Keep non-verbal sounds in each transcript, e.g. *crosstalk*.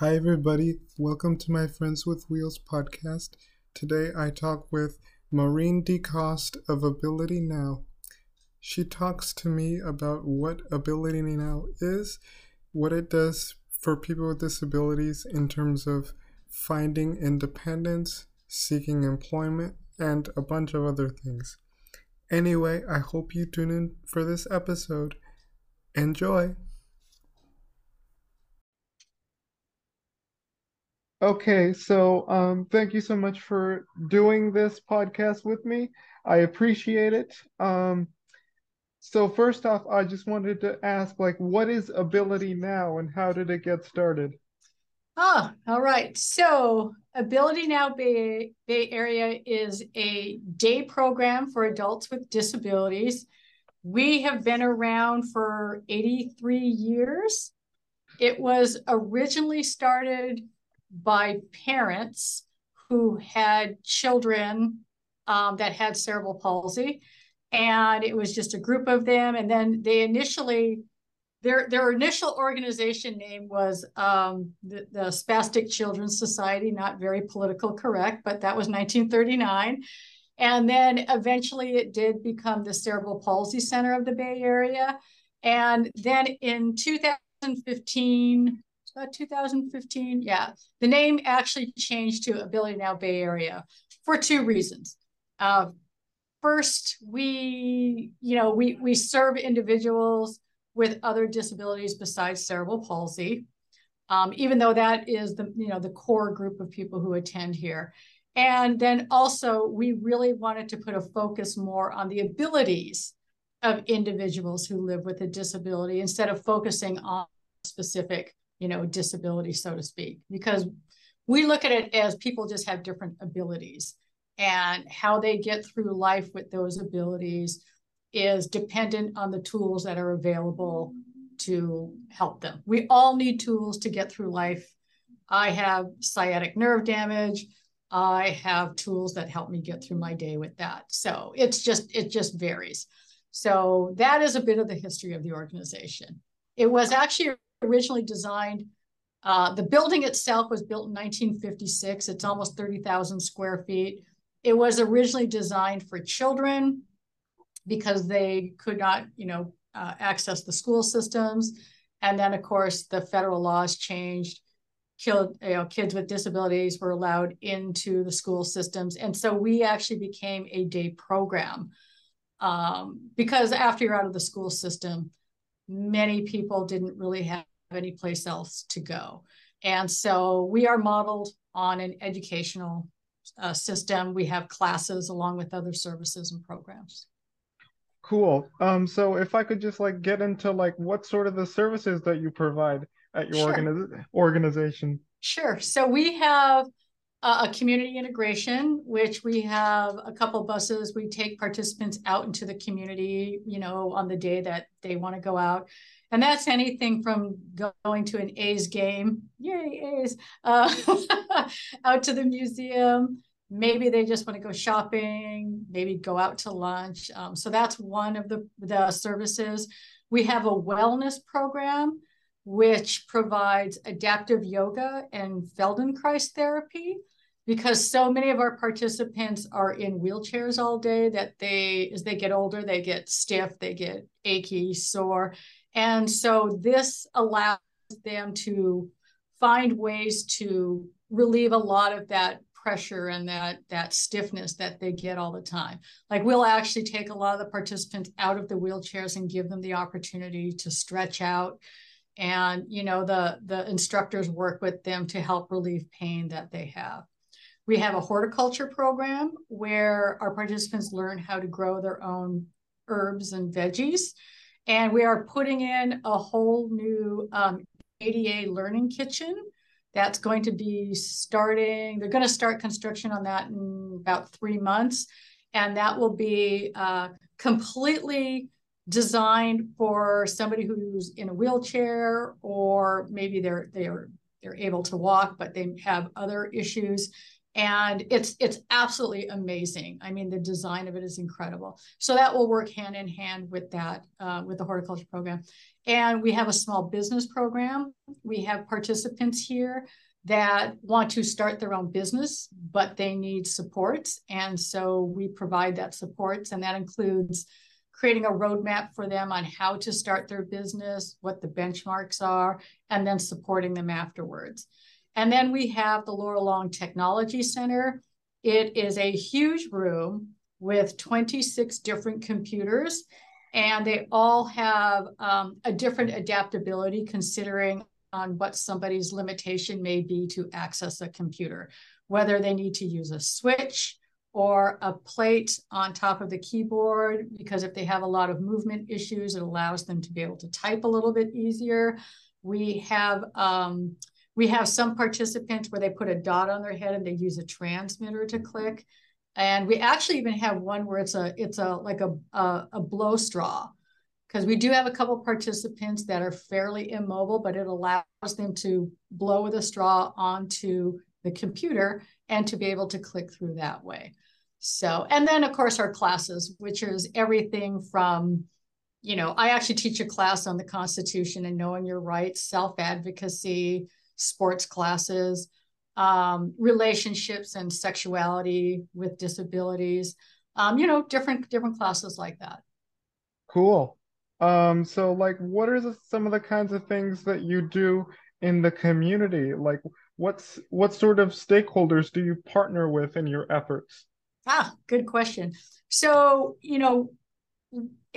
Hi, everybody. Welcome to my Friends with Wheels podcast. Today I talk with Maureen DeCoste of Ability Now. She talks to me about what Ability Now is, what it does for people with disabilities in terms of finding independence, seeking employment, and a bunch of other things. Anyway, I hope you tune in for this episode. Enjoy! Okay, so um, thank you so much for doing this podcast with me. I appreciate it. Um, so first off, I just wanted to ask, like, what is Ability Now, and how did it get started? Ah, all right. So Ability Now Bay, Bay Area is a day program for adults with disabilities. We have been around for 83 years. It was originally started by parents who had children um, that had cerebral palsy. And it was just a group of them. And then they initially, their, their initial organization name was um, the, the Spastic Children's Society, not very political correct, but that was 1939. And then eventually it did become the Cerebral Palsy Center of the Bay Area. And then in 2015, uh, 2015. Yeah, the name actually changed to Ability Now Bay Area for two reasons. Uh, first, we, you know, we we serve individuals with other disabilities besides cerebral palsy, um, even though that is the you know the core group of people who attend here. And then also, we really wanted to put a focus more on the abilities of individuals who live with a disability instead of focusing on specific you know, disability, so to speak, because we look at it as people just have different abilities and how they get through life with those abilities is dependent on the tools that are available to help them. We all need tools to get through life. I have sciatic nerve damage. I have tools that help me get through my day with that. So it's just, it just varies. So that is a bit of the history of the organization. It was actually originally designed. Uh, the building itself was built in 1956. It's almost 30,000 square feet. It was originally designed for children because they could not, you know, uh, access the school systems. And then, of course, the federal laws changed. Killed, you know, kids with disabilities were allowed into the school systems, and so we actually became a day program um, because after you're out of the school system, many people didn't really have any place else to go. And so we are modeled on an educational uh, system. We have classes along with other services and programs. Cool. Um, so if I could just like get into like what sort of the services that you provide at your sure. organi- organization. Sure. So we have a community integration, which we have a couple buses. We take participants out into the community, you know, on the day that they want to go out. And that's anything from going to an A's game, yay, A's, uh, *laughs* out to the museum. Maybe they just want to go shopping, maybe go out to lunch. Um, so that's one of the, the services. We have a wellness program which provides adaptive yoga and Feldenkrais therapy because so many of our participants are in wheelchairs all day that they as they get older they get stiff they get achy sore and so this allows them to find ways to relieve a lot of that pressure and that that stiffness that they get all the time. Like we'll actually take a lot of the participants out of the wheelchairs and give them the opportunity to stretch out. And you know the the instructors work with them to help relieve pain that they have. We have a horticulture program where our participants learn how to grow their own herbs and veggies and we are putting in a whole new um, ada learning kitchen that's going to be starting they're going to start construction on that in about three months. And that will be uh, completely designed for somebody who's in a wheelchair or maybe they're they're they're able to walk but they have other issues and it's it's absolutely amazing. I mean, the design of it is incredible. So that will work hand in hand with that uh, with the horticulture program, and we have a small business program. We have participants here that want to start their own business, but they need supports, and so we provide that supports, and that includes creating a roadmap for them on how to start their business, what the benchmarks are, and then supporting them afterwards. And then we have the Laurel Long Technology Center. It is a huge room with 26 different computers, and they all have um, a different adaptability considering on what somebody's limitation may be to access a computer, whether they need to use a switch or a plate on top of the keyboard, because if they have a lot of movement issues, it allows them to be able to type a little bit easier. We have um, we have some participants where they put a dot on their head and they use a transmitter to click. And we actually even have one where it's a it's a like a a, a blow straw because we do have a couple participants that are fairly immobile, but it allows them to blow with a straw onto the computer and to be able to click through that way. So, and then of course our classes, which is everything from, you know, I actually teach a class on the Constitution and knowing your rights, self advocacy, sports classes, um, relationships and sexuality with disabilities, um, you know, different different classes like that. Cool. Um, so like what are the, some of the kinds of things that you do in the community? Like what's what sort of stakeholders do you partner with in your efforts? Ah, good question. So, you know,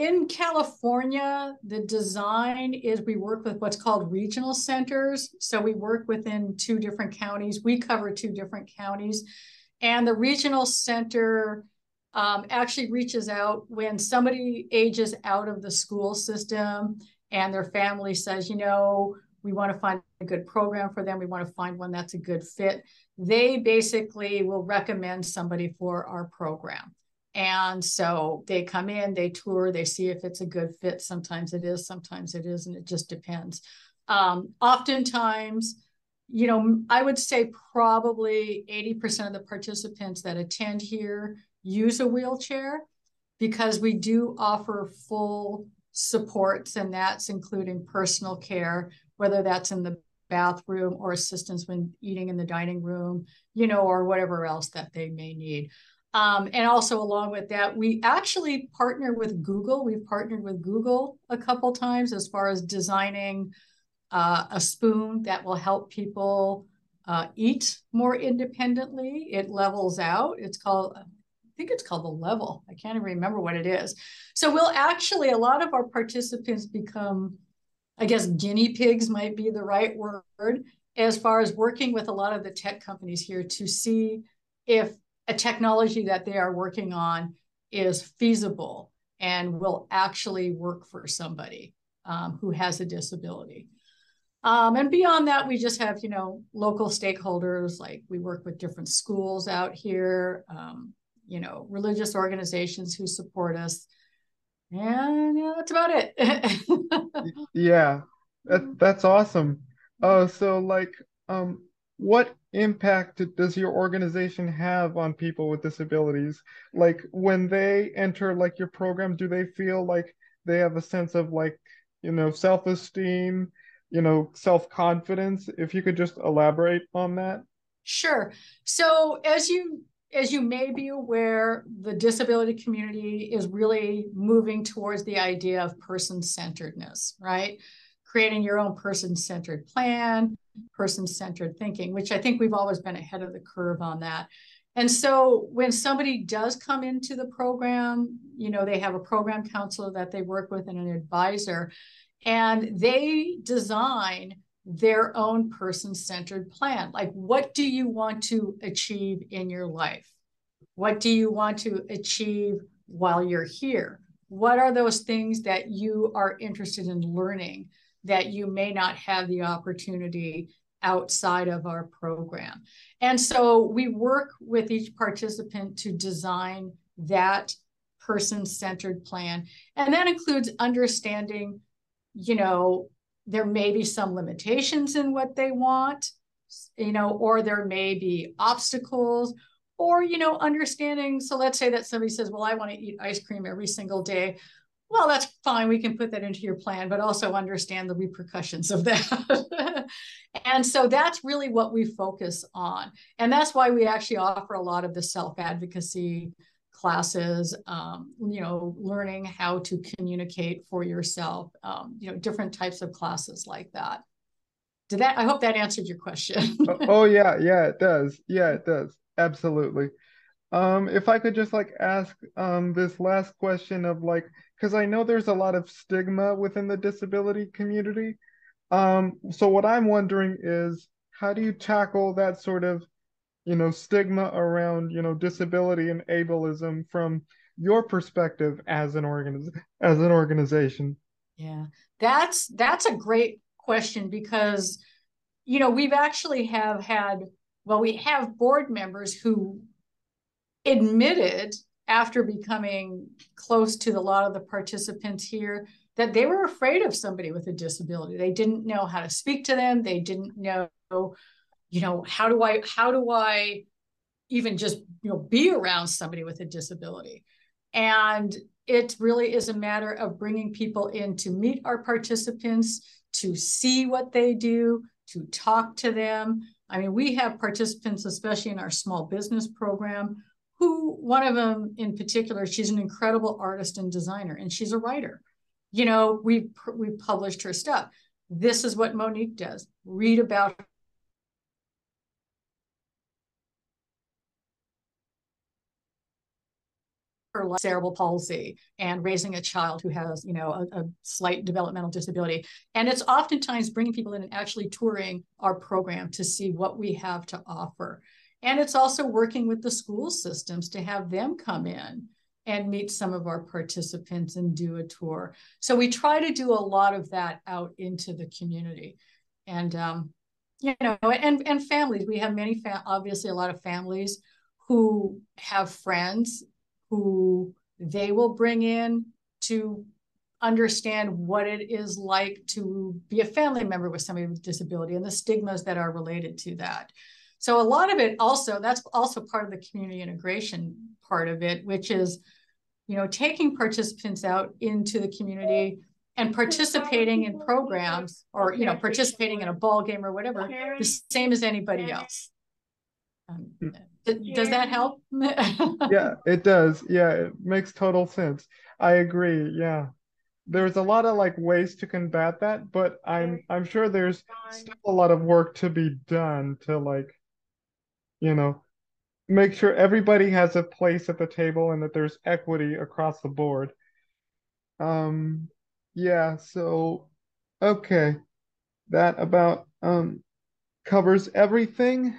in California, the design is we work with what's called regional centers. So we work within two different counties. We cover two different counties. And the regional center um, actually reaches out when somebody ages out of the school system and their family says, you know, we want to find a good program for them. We want to find one that's a good fit. They basically will recommend somebody for our program. And so they come in, they tour, they see if it's a good fit. Sometimes it is, sometimes it isn't. It just depends. Um, oftentimes, you know, I would say probably 80% of the participants that attend here use a wheelchair because we do offer full supports, and that's including personal care, whether that's in the bathroom or assistance when eating in the dining room, you know, or whatever else that they may need. Um, and also along with that, we actually partner with Google. We've partnered with Google a couple times as far as designing uh, a spoon that will help people uh, eat more independently. It levels out. It's called, I think it's called the level. I can't even remember what it is. So we'll actually, a lot of our participants become, I guess, guinea pigs might be the right word, as far as working with a lot of the tech companies here to see if a technology that they are working on is feasible and will actually work for somebody um, who has a disability. Um, and beyond that, we just have, you know, local stakeholders, like we work with different schools out here, um, you know, religious organizations who support us. And yeah, that's about it. *laughs* yeah, that, that's awesome. Uh, so like, um, what impact does your organization have on people with disabilities? Like when they enter like your program do they feel like they have a sense of like you know self-esteem you know self-confidence? If you could just elaborate on that. Sure. So as you as you may be aware the disability community is really moving towards the idea of person-centeredness right creating your own person-centered plan person centered thinking, which I think we've always been ahead of the curve on that. And so when somebody does come into the program, you know, they have a program counselor that they work with and an advisor, and they design their own person centered plan. Like, what do you want to achieve in your life? What do you want to achieve while you're here? What are those things that you are interested in learning? That you may not have the opportunity outside of our program. And so we work with each participant to design that person centered plan. And that includes understanding, you know, there may be some limitations in what they want. you know, or there may be obstacles or, you know, understanding. So let's say that somebody says, well, I want to eat ice cream every single day. Well, that's fine. We can put that into your plan, but also understand the repercussions of that. *laughs* and so that's really what we focus on. And that's why we actually offer a lot of the self advocacy classes, um, you know, learning how to communicate for yourself, um, you know, different types of classes like that. Did that, I hope that answered your question. *laughs* oh, oh yeah, yeah, it does. Yeah, it does. Absolutely. Um, if I could just like ask um this last question of like, because I know there's a lot of stigma within the disability community. Um, so what I'm wondering is how do you tackle that sort of you know stigma around you know disability and ableism from your perspective as an organiz- as an organization yeah that's that's a great question because you know we've actually have had well we have board members who admitted after becoming close to a lot of the participants here that they were afraid of somebody with a disability. They didn't know how to speak to them. They didn't know you know how do i how do i even just you know be around somebody with a disability? And it really is a matter of bringing people in to meet our participants to see what they do to talk to them. I mean we have participants especially in our small business program who one of them in particular she's an incredible artist and designer and she's a writer you know we we published her stuff this is what monique does read about her cerebral palsy and raising a child who has, you know, a, a, slight developmental disability. And it's oftentimes bringing people in and actually touring our program to see what we have to offer. And it's also working with the school systems to have them come in and meet some of our participants and do a tour. So we try to do a lot of that out into the community. And um, you know, and and families. We have many, fa- obviously, a lot of families who have friends who they will bring in to understand what it is like to be a family member with somebody with disability and the stigmas that are related to that. So a lot of it also that's also part of the community integration part of it, which is you know taking participants out into the community and participating in programs or you know participating in a ball game or whatever the same as anybody else. Um, does that help? *laughs* yeah, it does. Yeah, it makes total sense. I agree. Yeah. There's a lot of like ways to combat that, but I'm I'm sure there's still a lot of work to be done to like you know make sure everybody has a place at the table and that there's equity across the board. Um yeah, so okay. That about um covers everything.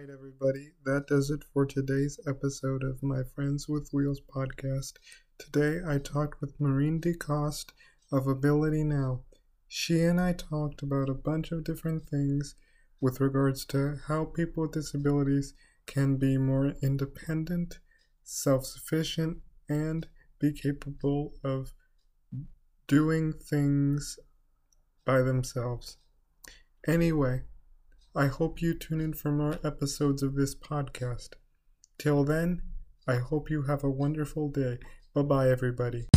Alright, everybody, that does it for today's episode of my Friends with Wheels podcast. Today I talked with Maureen DeCoste of Ability Now. She and I talked about a bunch of different things with regards to how people with disabilities can be more independent, self sufficient, and be capable of doing things by themselves. Anyway, I hope you tune in for more episodes of this podcast. Till then, I hope you have a wonderful day. Bye bye, everybody.